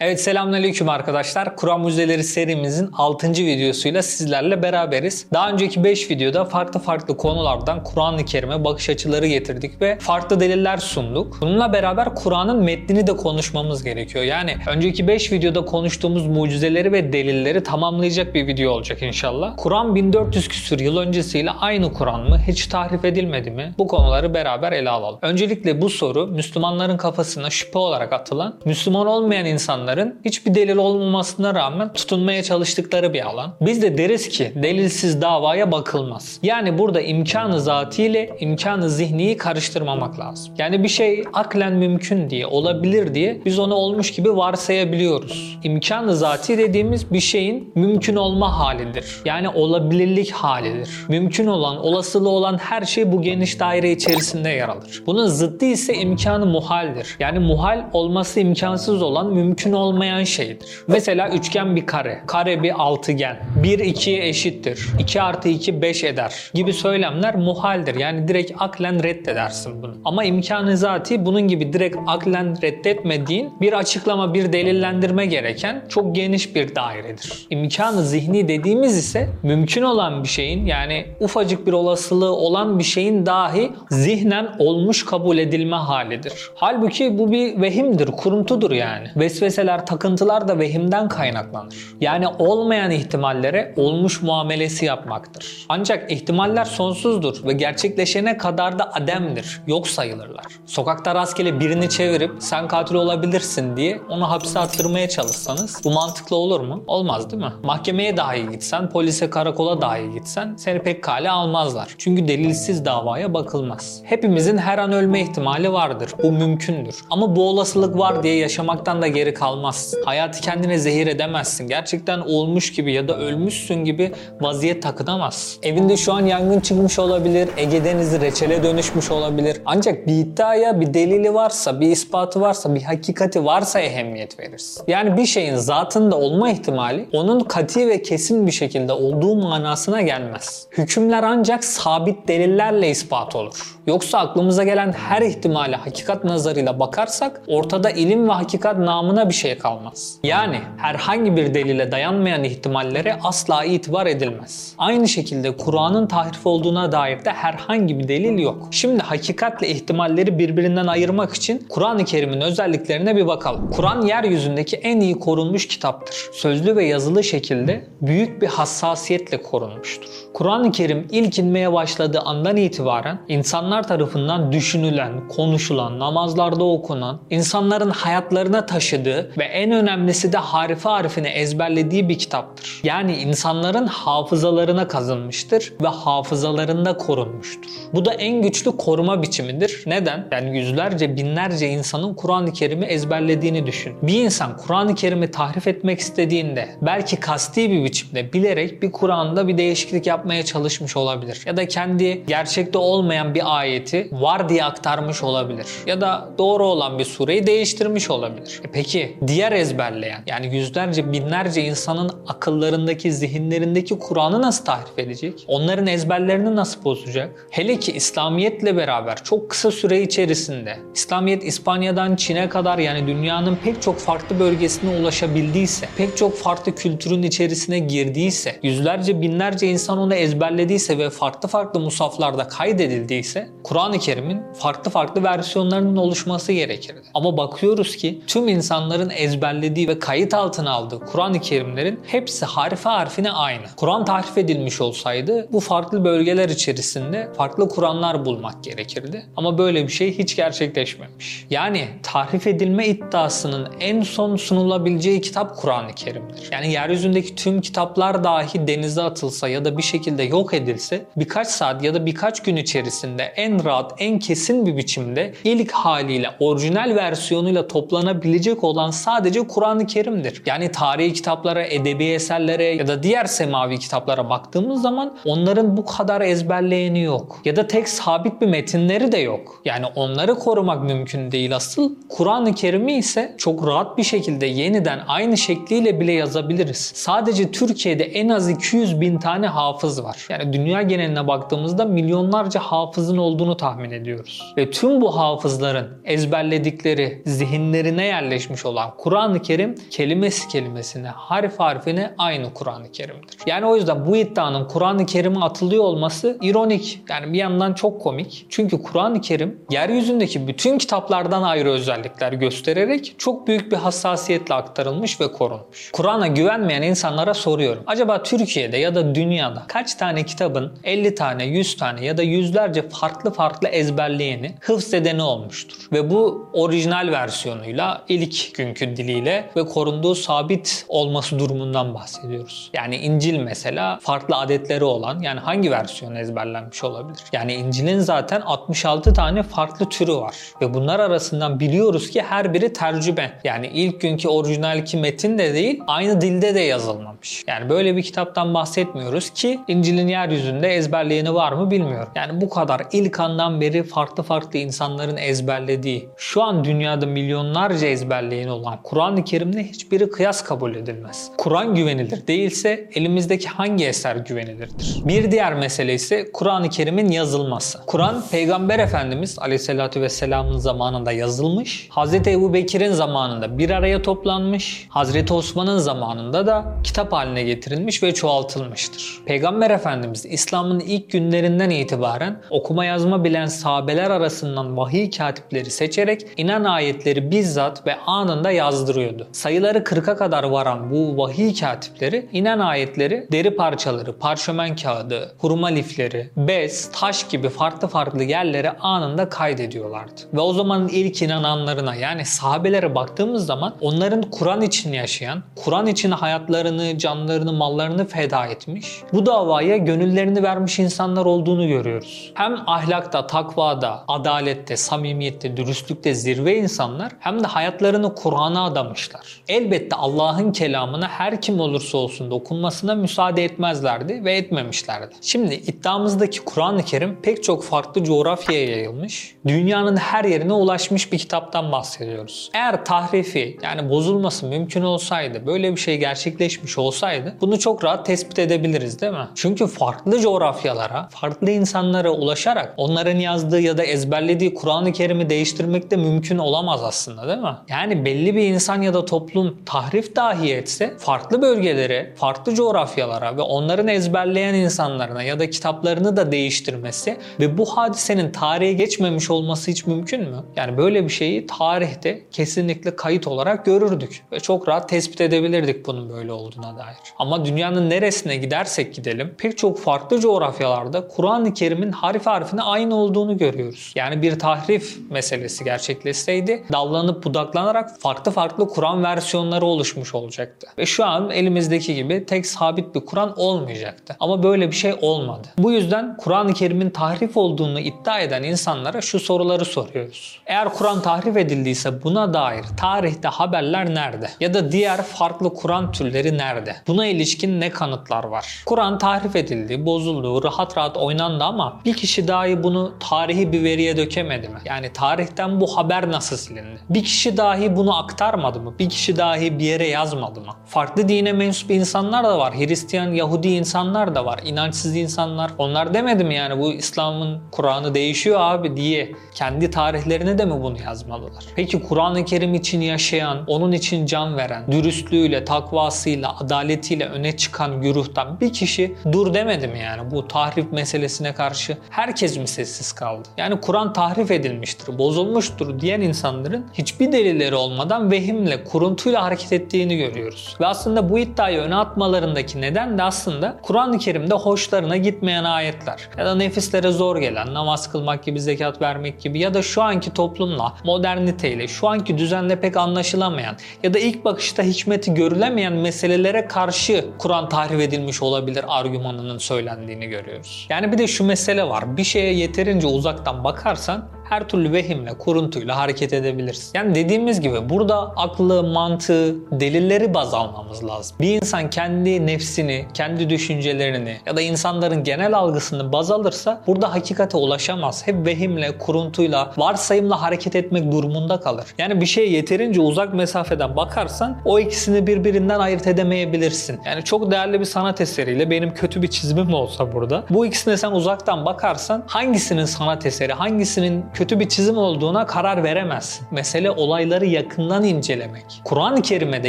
Evet selamünaleyküm arkadaşlar. Kur'an Müzeleri serimizin 6. videosuyla sizlerle beraberiz. Daha önceki 5 videoda farklı farklı konulardan Kur'an-ı Kerim'e bakış açıları getirdik ve farklı deliller sunduk. Bununla beraber Kur'an'ın metnini de konuşmamız gerekiyor. Yani önceki 5 videoda konuştuğumuz mucizeleri ve delilleri tamamlayacak bir video olacak inşallah. Kur'an 1400 küsur yıl öncesiyle aynı Kur'an mı? Hiç tahrif edilmedi mi? Bu konuları beraber ele alalım. Öncelikle bu soru Müslümanların kafasına şüphe olarak atılan, Müslüman olmayan insanlar insanların hiçbir delil olmamasına rağmen tutunmaya çalıştıkları bir alan. Biz de deriz ki delilsiz davaya bakılmaz. Yani burada imkanı zatiyle imkanı zihniyi karıştırmamak lazım. Yani bir şey aklen mümkün diye, olabilir diye biz onu olmuş gibi varsayabiliyoruz. İmkanı zati dediğimiz bir şeyin mümkün olma halidir. Yani olabilirlik halidir. Mümkün olan, olasılığı olan her şey bu geniş daire içerisinde yer alır. Bunun zıddı ise imkanı muhaldir. Yani muhal olması imkansız olan mümkün olmayan şeydir. Mesela üçgen bir kare, kare bir altıgen, 1 2'ye eşittir, 2 artı 2 5 eder gibi söylemler muhaldir. Yani direkt aklen reddedersin bunu. Ama imkanı zati bunun gibi direkt aklen reddetmediğin bir açıklama, bir delillendirme gereken çok geniş bir dairedir. İmkanı zihni dediğimiz ise mümkün olan bir şeyin yani ufacık bir olasılığı olan bir şeyin dahi zihnen olmuş kabul edilme halidir. Halbuki bu bir vehimdir, kuruntudur yani. Vesveseler şüpheler, takıntılar da vehimden kaynaklanır. Yani olmayan ihtimallere olmuş muamelesi yapmaktır. Ancak ihtimaller sonsuzdur ve gerçekleşene kadar da ademdir, yok sayılırlar. Sokakta rastgele birini çevirip sen katil olabilirsin diye onu hapse attırmaya çalışsanız bu mantıklı olur mu? Olmaz değil mi? Mahkemeye dahi gitsen, polise, karakola dahi gitsen seni pek kale almazlar. Çünkü delilsiz davaya bakılmaz. Hepimizin her an ölme ihtimali vardır. Bu mümkündür. Ama bu olasılık var diye yaşamaktan da geri kalmaz olmaz. Hayatı kendine zehir edemezsin. Gerçekten olmuş gibi ya da ölmüşsün gibi vaziyet takınamaz. Evinde şu an yangın çıkmış olabilir, Ege Denizi reçele dönüşmüş olabilir. Ancak bir iddiaya bir delili varsa, bir ispatı varsa, bir hakikati varsa ehemmiyet verirsin. Yani bir şeyin zatında olma ihtimali onun kati ve kesin bir şekilde olduğu manasına gelmez. Hükümler ancak sabit delillerle ispat olur. Yoksa aklımıza gelen her ihtimale hakikat nazarıyla bakarsak ortada ilim ve hakikat namına bir şey kalmaz. Yani herhangi bir delile dayanmayan ihtimallere asla itibar edilmez. Aynı şekilde Kur'an'ın tahrif olduğuna dair de herhangi bir delil yok. Şimdi hakikatle ihtimalleri birbirinden ayırmak için Kur'an-ı Kerim'in özelliklerine bir bakalım. Kur'an yeryüzündeki en iyi korunmuş kitaptır. Sözlü ve yazılı şekilde büyük bir hassasiyetle korunmuştur. Kur'an-ı Kerim ilk inmeye başladığı andan itibaren insanlar tarafından düşünülen, konuşulan, namazlarda okunan, insanların hayatlarına taşıdığı ve en önemlisi de harife harfine ezberlediği bir kitaptır. Yani insanların hafızalarına kazınmıştır ve hafızalarında korunmuştur. Bu da en güçlü koruma biçimidir. Neden? Yani yüzlerce, binlerce insanın Kur'an-ı Kerim'i ezberlediğini düşün. Bir insan Kur'an-ı Kerim'i tahrif etmek istediğinde belki kasti bir biçimde bilerek bir Kur'an'da bir değişiklik yapmaya çalışmış olabilir. Ya da kendi gerçekte olmayan bir ayeti var diye aktarmış olabilir. Ya da doğru olan bir sureyi değiştirmiş olabilir. E peki diğer ezberleyen yani yüzlerce binlerce insanın akıllarındaki zihinlerindeki Kur'an'ı nasıl tahrif edecek? Onların ezberlerini nasıl bozacak? Hele ki İslamiyetle beraber çok kısa süre içerisinde İslamiyet İspanya'dan Çin'e kadar yani dünyanın pek çok farklı bölgesine ulaşabildiyse, pek çok farklı kültürün içerisine girdiyse, yüzlerce binlerce insan onu ezberlediyse ve farklı farklı musaflarda kaydedildiyse Kur'an-ı Kerim'in farklı farklı versiyonlarının oluşması gerekirdi. Ama bakıyoruz ki tüm insanların ezberlediği ve kayıt altına aldığı Kur'an-ı Kerimlerin hepsi harfe harfine aynı. Kur'an tahrif edilmiş olsaydı bu farklı bölgeler içerisinde farklı Kur'anlar bulmak gerekirdi. Ama böyle bir şey hiç gerçekleşmemiş. Yani tahrif edilme iddiasının en son sunulabileceği kitap Kur'an-ı Kerim'dir. Yani yeryüzündeki tüm kitaplar dahi denize atılsa ya da bir şekilde yok edilse birkaç saat ya da birkaç gün içerisinde en rahat, en kesin bir biçimde ilk haliyle orijinal versiyonuyla toplanabilecek olan sadece Kur'an-ı Kerim'dir. Yani tarihi kitaplara, edebi eserlere ya da diğer semavi kitaplara baktığımız zaman onların bu kadar ezberleyeni yok. Ya da tek sabit bir metinleri de yok. Yani onları korumak mümkün değil asıl. Kur'an-ı Kerim'i ise çok rahat bir şekilde yeniden aynı şekliyle bile yazabiliriz. Sadece Türkiye'de en az 200 bin tane hafız var. Yani dünya geneline baktığımızda milyonlarca hafızın olduğunu tahmin ediyoruz. Ve tüm bu hafızların ezberledikleri, zihinlerine yerleşmiş olan Hatta Kur'an-ı Kerim kelimesi kelimesine, harf harfine aynı Kur'an-ı Kerim'dir. Yani o yüzden bu iddianın Kur'an-ı Kerim'e atılıyor olması ironik. Yani bir yandan çok komik. Çünkü Kur'an-ı Kerim yeryüzündeki bütün kitaplardan ayrı özellikler göstererek çok büyük bir hassasiyetle aktarılmış ve korunmuş. Kur'an'a güvenmeyen insanlara soruyorum. Acaba Türkiye'de ya da dünyada kaç tane kitabın 50 tane, 100 tane ya da yüzlerce farklı farklı ezberleyeni, hıfz edeni olmuştur? Ve bu orijinal versiyonuyla ilk günkü diliyle ve korunduğu sabit olması durumundan bahsediyoruz. Yani İncil mesela farklı adetleri olan yani hangi versiyon ezberlenmiş olabilir? Yani İncil'in zaten 66 tane farklı türü var. Ve bunlar arasından biliyoruz ki her biri tercüme. Yani ilk günkü orijinalki metin de değil aynı dilde de yazılmamış. Yani böyle bir kitaptan bahsetmiyoruz ki İncil'in yeryüzünde ezberleyeni var mı bilmiyorum. Yani bu kadar ilk andan beri farklı farklı insanların ezberlediği, şu an dünyada milyonlarca ezberleyeni olan Kur'an-ı Kerim'le hiçbiri kıyas kabul edilmez. Kur'an güvenilir değilse elimizdeki hangi eser güvenilirdir? Bir diğer mesele ise Kur'an-ı Kerim'in yazılması. Kur'an Peygamber Efendimiz Aleyhisselatü Vesselam'ın zamanında yazılmış. Hz. Ebu Bekir'in zamanında bir araya toplanmış. Hazreti Osman'ın zamanında da kitap haline getirilmiş ve çoğaltılmıştır. Peygamber Efendimiz İslam'ın ilk günlerinden itibaren okuma yazma bilen sahabeler arasından vahiy katipleri seçerek inen ayetleri bizzat ve anında yazdırıyordu. Sayıları 40'a kadar varan bu vahiy katipleri inen ayetleri deri parçaları, parşömen kağıdı, hurma lifleri, bez, taş gibi farklı farklı yerlere anında kaydediyorlardı. Ve o zamanın ilk inananlarına yani sahabelere baktığımız zaman onların Kur'an için yaşayan, Kur'an için hayatlarını, canlarını, mallarını feda etmiş, bu davaya gönüllerini vermiş insanlar olduğunu görüyoruz. Hem ahlakta, takvada, adalette, samimiyette, dürüstlükte zirve insanlar hem de hayatlarını Kur'an'a adamışlar. Elbette Allah'ın kelamına her kim olursa olsun dokunmasına müsaade etmezlerdi ve etmemişlerdi. Şimdi iddiamızdaki Kur'an-ı Kerim pek çok farklı coğrafyaya yayılmış, dünyanın her yerine ulaşmış bir kitaptan bahsediyoruz. Eğer tahrifi yani bozulması mümkün olsaydı, böyle bir şey gerçekleşmiş olsaydı bunu çok rahat tespit edebiliriz değil mi? Çünkü farklı coğrafyalara, farklı insanlara ulaşarak onların yazdığı ya da ezberlediği Kur'an-ı Kerim'i değiştirmek de mümkün olamaz aslında değil mi? Yani belli bir insan ya da toplum tahrif dahi etse farklı bölgelere, farklı coğrafyalara ve onların ezberleyen insanlarına ya da kitaplarını da değiştirmesi ve bu hadisenin tarihe geçmemiş olması hiç mümkün mü? Yani böyle bir şeyi tarihte kesinlikle kayıt olarak görürdük ve çok rahat tespit edebilirdik bunun böyle olduğuna dair. Ama dünyanın neresine gidersek gidelim pek çok farklı coğrafyalarda Kur'an-ı Kerim'in harf harfine aynı olduğunu görüyoruz. Yani bir tahrif meselesi gerçekleşseydi dallanıp budaklanarak farklı farklı Kur'an versiyonları oluşmuş olacaktı. Ve şu an elimizdeki gibi tek sabit bir Kur'an olmayacaktı. Ama böyle bir şey olmadı. Bu yüzden Kur'an-ı Kerim'in tahrif olduğunu iddia eden insanlara şu soruları soruyoruz. Eğer Kur'an tahrif edildiyse buna dair tarihte haberler nerede? Ya da diğer farklı Kur'an türleri nerede? Buna ilişkin ne kanıtlar var? Kur'an tahrif edildi, bozuldu, rahat rahat oynandı ama bir kişi dahi bunu tarihi bir veriye dökemedi mi? Yani tarihten bu haber nasıl silindi? Bir kişi dahi bunu aktarmadı mı? Bir kişi dahi bir yere yazmadı mı? Farklı dine mensup insanlar da var. Hristiyan, Yahudi insanlar da var. İnançsız insanlar. Onlar demedi mi yani bu İslam'ın Kur'an'ı değişiyor abi diye kendi tarihlerine de mi bunu yazmalılar? Peki Kur'an-ı Kerim için yaşayan, onun için can veren, dürüstlüğüyle, takvasıyla, adaletiyle öne çıkan güruhtan bir kişi dur demedi mi yani bu tahrif meselesine karşı? Herkes mi sessiz kaldı? Yani Kur'an tahrif edilmiştir, bozulmuştur diyen insanların hiçbir delilleri olmadan vehimle, kuruntuyla hareket ettiğini görüyoruz. Ve aslında bu iddiayı öne atmalarındaki neden de aslında Kur'an-ı Kerim'de hoşlarına gitmeyen ayetler ya da nefislere zor gelen namaz kılmak gibi, zekat vermek gibi ya da şu anki toplumla, moderniteyle, şu anki düzenle pek anlaşılamayan ya da ilk bakışta hikmeti görülemeyen meselelere karşı Kur'an tahrif edilmiş olabilir argümanının söylendiğini görüyoruz. Yani bir de şu mesele var. Bir şeye yeterince uzaktan bakarsan her türlü vehimle, kuruntuyla hareket edebiliriz. Yani dediğimiz gibi burada aklı, mantığı, delilleri baz almamız lazım. Bir insan kendi nefsini, kendi düşüncelerini ya da insanların genel algısını baz alırsa burada hakikate ulaşamaz. Hep vehimle, kuruntuyla, varsayımla hareket etmek durumunda kalır. Yani bir şeye yeterince uzak mesafeden bakarsan o ikisini birbirinden ayırt edemeyebilirsin. Yani çok değerli bir sanat eseriyle benim kötü bir çizimim olsa burada. Bu ikisine sen uzaktan bakarsan hangisinin sanat eseri, hangisinin kötü bir çizim olduğuna karar veremezsin. Mesele olayları yakından incelemek. Kur'an-ı Kerim'e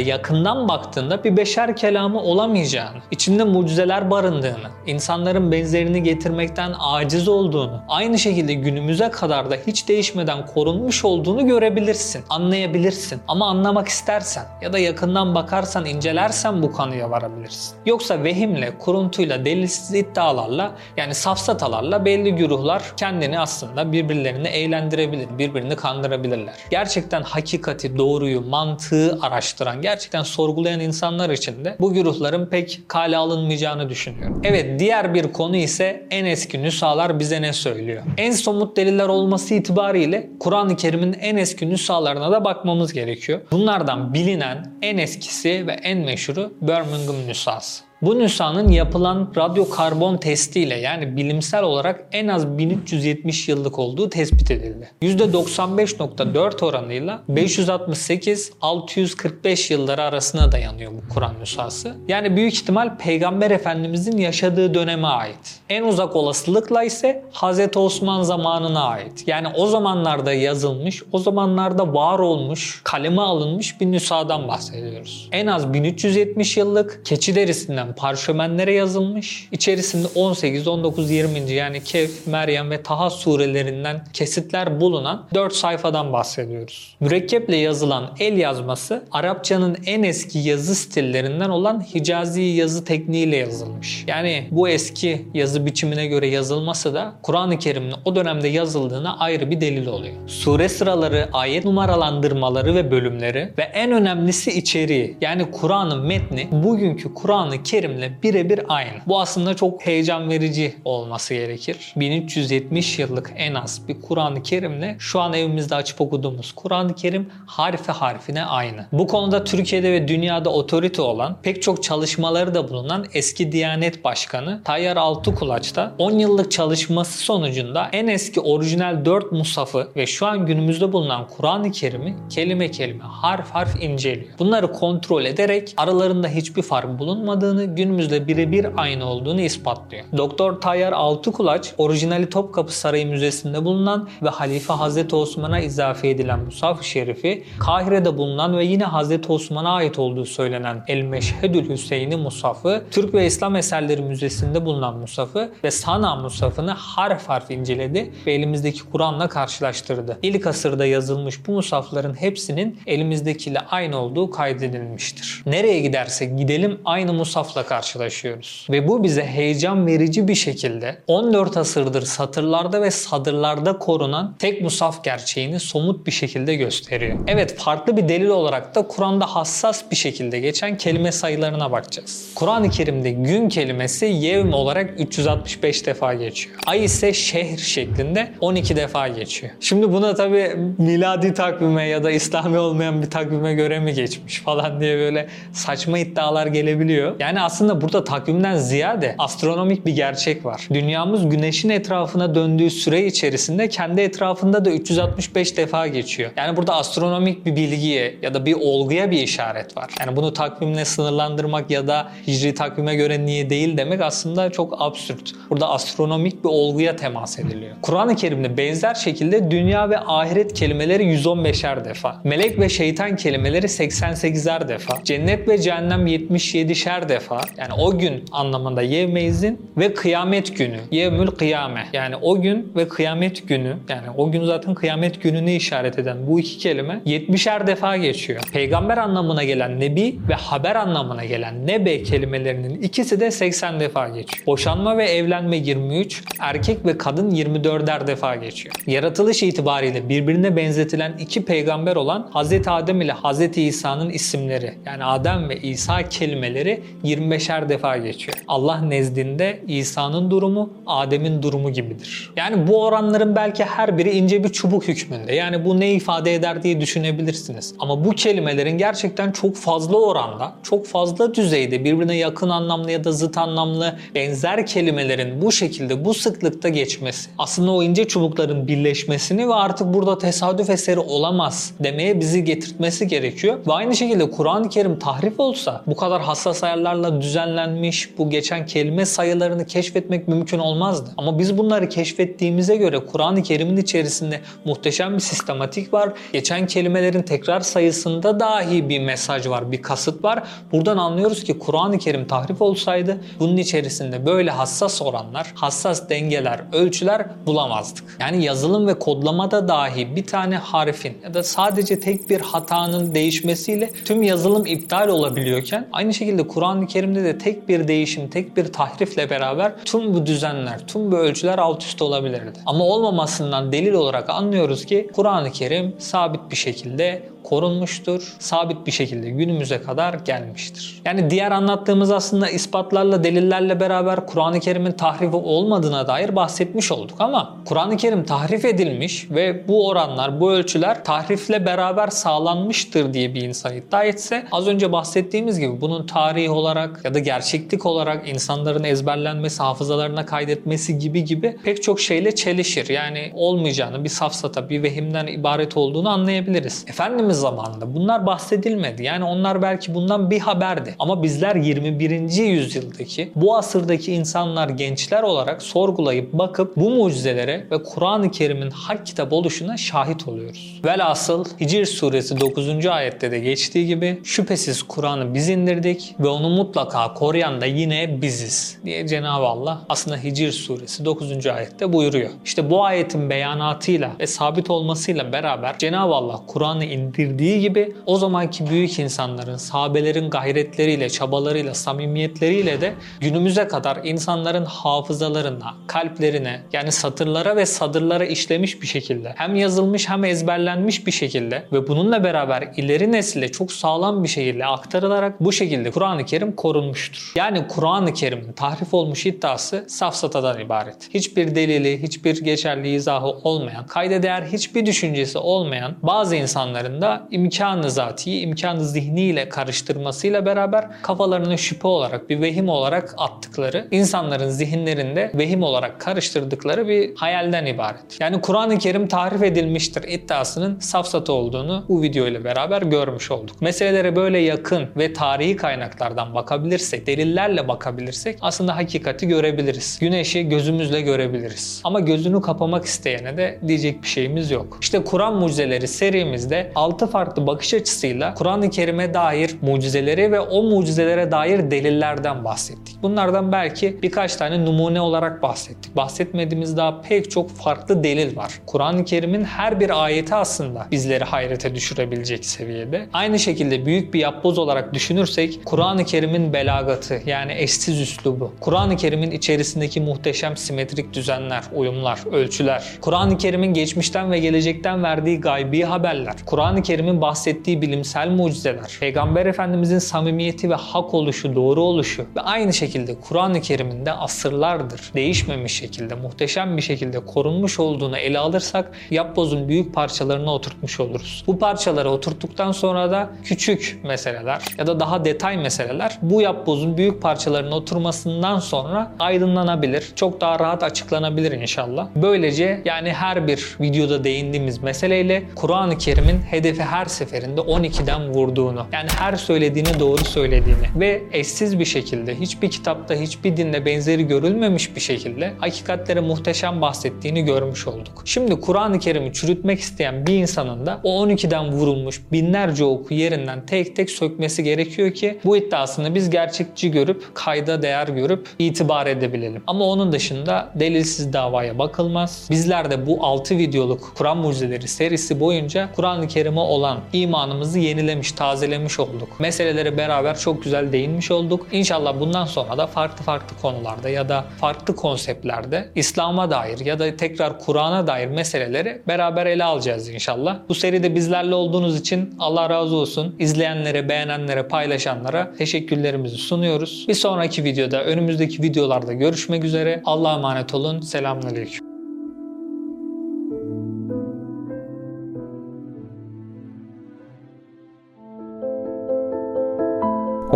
yakından baktığında bir beşer kelamı olamayacağını, içinde mucizeler barındığını, insanların benzerini getirmekten aciz olduğunu, aynı şekilde günümüze kadar da hiç değişmeden korunmuş olduğunu görebilirsin, anlayabilirsin. Ama anlamak istersen ya da yakından bakarsan, incelersen bu kanıya varabilirsin. Yoksa vehimle, kuruntuyla, delilsiz iddialarla yani safsatalarla belli güruhlar kendini aslında birbirlerini eğlendirebilir, birbirini kandırabilirler. Gerçekten hakikati, doğruyu, mantığı araştıran, gerçekten sorgulayan insanlar için de bu güruhların pek kale alınmayacağını düşünüyorum. Evet diğer bir konu ise en eski nüshalar bize ne söylüyor? En somut deliller olması itibariyle Kur'an-ı Kerim'in en eski nüshalarına da bakmamız gerekiyor. Bunlardan bilinen en eskisi ve en meşhuru Birmingham nüshası. Bu nüshanın yapılan radyokarbon testiyle yani bilimsel olarak en az 1370 yıllık olduğu tespit edildi. %95.4 oranıyla 568-645 yılları arasına dayanıyor bu Kur'an nüshası. Yani büyük ihtimal Peygamber Efendimizin yaşadığı döneme ait. En uzak olasılıkla ise Hz. Osman zamanına ait. Yani o zamanlarda yazılmış, o zamanlarda var olmuş, kaleme alınmış bir nüshadan bahsediyoruz. En az 1370 yıllık keçi derisinden parşömenlere yazılmış. İçerisinde 18, 19, 20. yani Kehf, Meryem ve Taha surelerinden kesitler bulunan 4 sayfadan bahsediyoruz. Mürekkeple yazılan el yazması Arapçanın en eski yazı stillerinden olan Hicazi yazı tekniğiyle yazılmış. Yani bu eski yazı biçimine göre yazılması da Kur'an-ı Kerim'in o dönemde yazıldığına ayrı bir delil oluyor. Sure sıraları, ayet numaralandırmaları ve bölümleri ve en önemlisi içeriği yani Kur'an'ın metni bugünkü Kur'an-ı Kerim'le birebir aynı. Bu aslında çok heyecan verici olması gerekir. 1370 yıllık en az bir Kur'an-ı Kerim'le şu an evimizde açıp okuduğumuz Kur'an-ı Kerim harfe harfine aynı. Bu konuda Türkiye'de ve dünyada otorite olan pek çok çalışmaları da bulunan eski Diyanet Başkanı Tayyar Altıkulaç da 10 yıllık çalışması sonucunda en eski orijinal 4 musafı ve şu an günümüzde bulunan Kur'an-ı Kerim'i kelime kelime harf harf inceliyor. Bunları kontrol ederek aralarında hiçbir fark bulunmadığını, günümüzde birebir aynı olduğunu ispatlıyor. Doktor Tayyar Altıkulaç orijinali Topkapı Sarayı Müzesi'nde bulunan ve Halife Hazreti Osman'a izafe edilen Musaf-ı Şerif'i Kahire'de bulunan ve yine Hazreti Osman'a ait olduğu söylenen El Meşhedül Hüseyin'i Musaf'ı, Türk ve İslam Eserleri Müzesi'nde bulunan Musaf'ı ve Sana Musaf'ını harf harf inceledi ve elimizdeki Kur'an'la karşılaştırdı. İlk asırda yazılmış bu musafların hepsinin elimizdekiyle aynı olduğu kaydedilmiştir. Nereye gidersek gidelim aynı musafla karşılaşıyoruz. Ve bu bize heyecan verici bir şekilde 14 asırdır satırlarda ve sadırlarda korunan tek musaf gerçeğini somut bir şekilde gösteriyor. Evet farklı bir delil olarak da Kur'an'da hassas bir şekilde geçen kelime sayılarına bakacağız. Kur'an-ı Kerim'de gün kelimesi yevm olarak 365 defa geçiyor. Ay ise şehir şeklinde 12 defa geçiyor. Şimdi buna tabi miladi takvime ya da İslami olmayan bir takvime göre mi geçmiş falan diye böyle saçma iddialar gelebiliyor. Yani aslında burada takvimden ziyade astronomik bir gerçek var. Dünyamız güneşin etrafına döndüğü süre içerisinde kendi etrafında da 365 defa geçiyor. Yani burada astronomik bir bilgiye ya da bir olguya bir işaret var. Yani bunu takvimle sınırlandırmak ya da hicri takvime göre niye değil demek aslında çok absürt. Burada astronomik bir olguya temas ediliyor. Kur'an-ı Kerim'de benzer şekilde dünya ve ahiret kelimeleri 115'er defa. Melek ve şeytan kelimeleri 88'er defa. Cennet ve cehennem 77'şer defa. Yani o gün anlamında yevmeyizin ve kıyamet günü. Yevmül kıyame. Yani o gün ve kıyamet günü. Yani o gün zaten kıyamet gününü işaret eden bu iki kelime 70'er defa geçiyor. Peygamber anlamına gelen nebi ve haber anlamına gelen nebe kelimelerinin ikisi de 80 defa geçiyor. Boşanma ve evlenme 23, erkek ve kadın 24'er defa geçiyor. Yaratılış itibariyle birbirine benzetilen iki peygamber olan Hz. Adem ile Hz. İsa'nın isimleri yani Adem ve İsa kelimeleri 25'er defa geçiyor. Allah nezdinde İsa'nın durumu Adem'in durumu gibidir. Yani bu oranların belki her biri ince bir çubuk hükmünde. Yani bu ne ifade eder diye düşünebilirsiniz. Ama bu kelimelerin gerçekten çok fazla oranda, çok fazla düzeyde birbirine yakın anlamlı ya da zıt anlamlı benzer kelimelerin bu şekilde bu sıklıkta geçmesi aslında o ince çubukların birleşmesini ve artık burada tesadüf eseri olamaz demeye bizi getirtmesi gerekiyor. Ve aynı şekilde Kur'an-ı Kerim tahrif olsa bu kadar hassas ayarlarla tarafından düzenlenmiş bu geçen kelime sayılarını keşfetmek mümkün olmazdı. Ama biz bunları keşfettiğimize göre Kur'an-ı Kerim'in içerisinde muhteşem bir sistematik var. Geçen kelimelerin tekrar sayısında dahi bir mesaj var, bir kasıt var. Buradan anlıyoruz ki Kur'an-ı Kerim tahrif olsaydı bunun içerisinde böyle hassas oranlar, hassas dengeler, ölçüler bulamazdık. Yani yazılım ve kodlamada dahi bir tane harfin ya da sadece tek bir hatanın değişmesiyle tüm yazılım iptal olabiliyorken aynı şekilde Kur'an-ı Kerim'de de tek bir değişim, tek bir tahrifle beraber tüm bu düzenler, tüm bu ölçüler alt üst olabilirdi. Ama olmamasından delil olarak anlıyoruz ki Kur'an-ı Kerim sabit bir şekilde korunmuştur. Sabit bir şekilde günümüze kadar gelmiştir. Yani diğer anlattığımız aslında ispatlarla, delillerle beraber Kur'an-ı Kerim'in tahrifi olmadığına dair bahsetmiş olduk ama Kur'an-ı Kerim tahrif edilmiş ve bu oranlar, bu ölçüler tahrifle beraber sağlanmıştır diye bir insan iddia etse az önce bahsettiğimiz gibi bunun tarih olarak ya da gerçeklik olarak insanların ezberlenmesi, hafızalarına kaydetmesi gibi gibi pek çok şeyle çelişir. Yani olmayacağını, bir safsata, bir vehimden ibaret olduğunu anlayabiliriz. Efendimiz zamanında bunlar bahsedilmedi. Yani onlar belki bundan bir haberdi. Ama bizler 21. yüzyıldaki bu asırdaki insanlar gençler olarak sorgulayıp bakıp bu mucizelere ve Kur'an-ı Kerim'in hak kitap oluşuna şahit oluyoruz. Velhasıl Hicr suresi 9. ayette de geçtiği gibi şüphesiz Kur'an'ı biz indirdik ve onu mutlaka koruyan da yine biziz diye Cenab-ı Allah aslında Hicr suresi 9. ayette buyuruyor. İşte bu ayetin beyanatıyla ve sabit olmasıyla beraber Cenab-ı Allah Kur'an'ı indirdiği gibi o zamanki büyük insanların, sahabelerin gayretleriyle, çabalarıyla, samimiyetleriyle de günümüze kadar insanların hafızalarına, kalplerine yani satırlara ve sadırlara işlemiş bir şekilde hem yazılmış hem ezberlenmiş bir şekilde ve bununla beraber ileri nesile çok sağlam bir şekilde aktarılarak bu şekilde Kur'an-ı Kerim korunmuştur. Yani Kur'an-ı Kerim'in tahrif olmuş iddiası safsatadan ibaret. Hiçbir delili, hiçbir geçerli izahı olmayan, kayda değer hiçbir düşüncesi olmayan bazı insanların da imkanı zati, imkanı zihniyle karıştırmasıyla beraber kafalarına şüphe olarak, bir vehim olarak attıkları, insanların zihinlerinde vehim olarak karıştırdıkları bir hayalden ibaret. Yani Kur'an-ı Kerim tahrif edilmiştir iddiasının safsata olduğunu bu video ile beraber görmüş olduk. Meselelere böyle yakın ve tarihi kaynaklardan bakabilirsek, delillerle bakabilirsek aslında hakikati görebiliriz. Güneşi gözümüzle görebiliriz. Ama gözünü kapamak isteyene de diyecek bir şeyimiz yok. İşte Kur'an mucizeleri serimizde 6 farklı bakış açısıyla Kur'an-ı Kerim'e dair mucizeleri ve o mucizelere dair delillerden bahsettik. Bunlardan belki birkaç tane numune olarak bahsettik. Bahsetmediğimiz daha pek çok farklı delil var. Kur'an-ı Kerim'in her bir ayeti aslında bizleri hayrete düşürebilecek seviyede. Aynı şekilde büyük bir yapboz olarak düşünürsek Kur'an-ı Kerim'in belagatı yani eşsiz üslubu, Kur'an-ı Kerim'in içerisindeki muhteşem simetrik düzenler, uyumlar, ölçüler, Kur'an-ı Kerim'in geçmişten ve gelecekten verdiği gaybi haberler, Kur'an-ı Kerim'in bahsettiği bilimsel mucizeler, Peygamber Efendimizin samimiyeti ve hak oluşu, doğru oluşu ve aynı şekilde Kur'an-ı Kerim'in de asırlardır değişmemiş şekilde, muhteşem bir şekilde korunmuş olduğunu ele alırsak yapbozun büyük parçalarını oturtmuş oluruz. Bu parçaları oturttuktan sonra da küçük meseleler ya da daha detay meseleler bu yapbozun büyük parçalarının oturmasından sonra aydınlanabilir. Çok daha rahat açıklanabilir inşallah. Böylece yani her bir videoda değindiğimiz meseleyle Kur'an-ı Kerim'in hedefi her seferinde 12'den vurduğunu yani her söylediğini doğru söylediğini ve eşsiz bir şekilde hiçbir kitapta hiçbir dinde benzeri görülmemiş bir şekilde hakikatlere muhteşem bahsettiğini görmüş olduk. Şimdi Kur'an-ı Kerim'i çürütmek isteyen bir insanın da o 12'den vurulmuş binlerce oku yerinden tek tek sökmesi gerekiyor ki bu iddiasını biz gerçekçi görüp kayda değer görüp itibar edebilelim. Ama onun dışında delilsiz davaya bakılmaz. Bizler de bu 6 videoluk Kur'an mucizeleri serisi boyunca Kur'an-ı Kerim'e olan imanımızı yenilemiş, tazelemiş olduk. Meselelere beraber çok güzel değinmiş olduk. İnşallah bundan sonra da farklı farklı konularda ya da farklı konseptlerde İslam'a dair ya da tekrar Kur'an'a dair meseleleri beraber ele alacağız inşallah. Bu seride bizlerle olduğunuz için Allah razı olsun. İzleyenlere, beğenenlere, paylaşanlara teşekkürlerimizi sunuyoruz. Bir sonraki videoda, önümüzdeki videolarda görüşmek üzere. Allah'a emanet olun. Selamünaleyküm.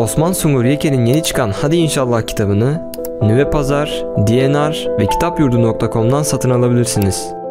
Osman Sungur Yeke'nin yeni çıkan Hadi İnşallah kitabını Nüve Pazar, DNR ve kitapyurdu.com'dan satın alabilirsiniz.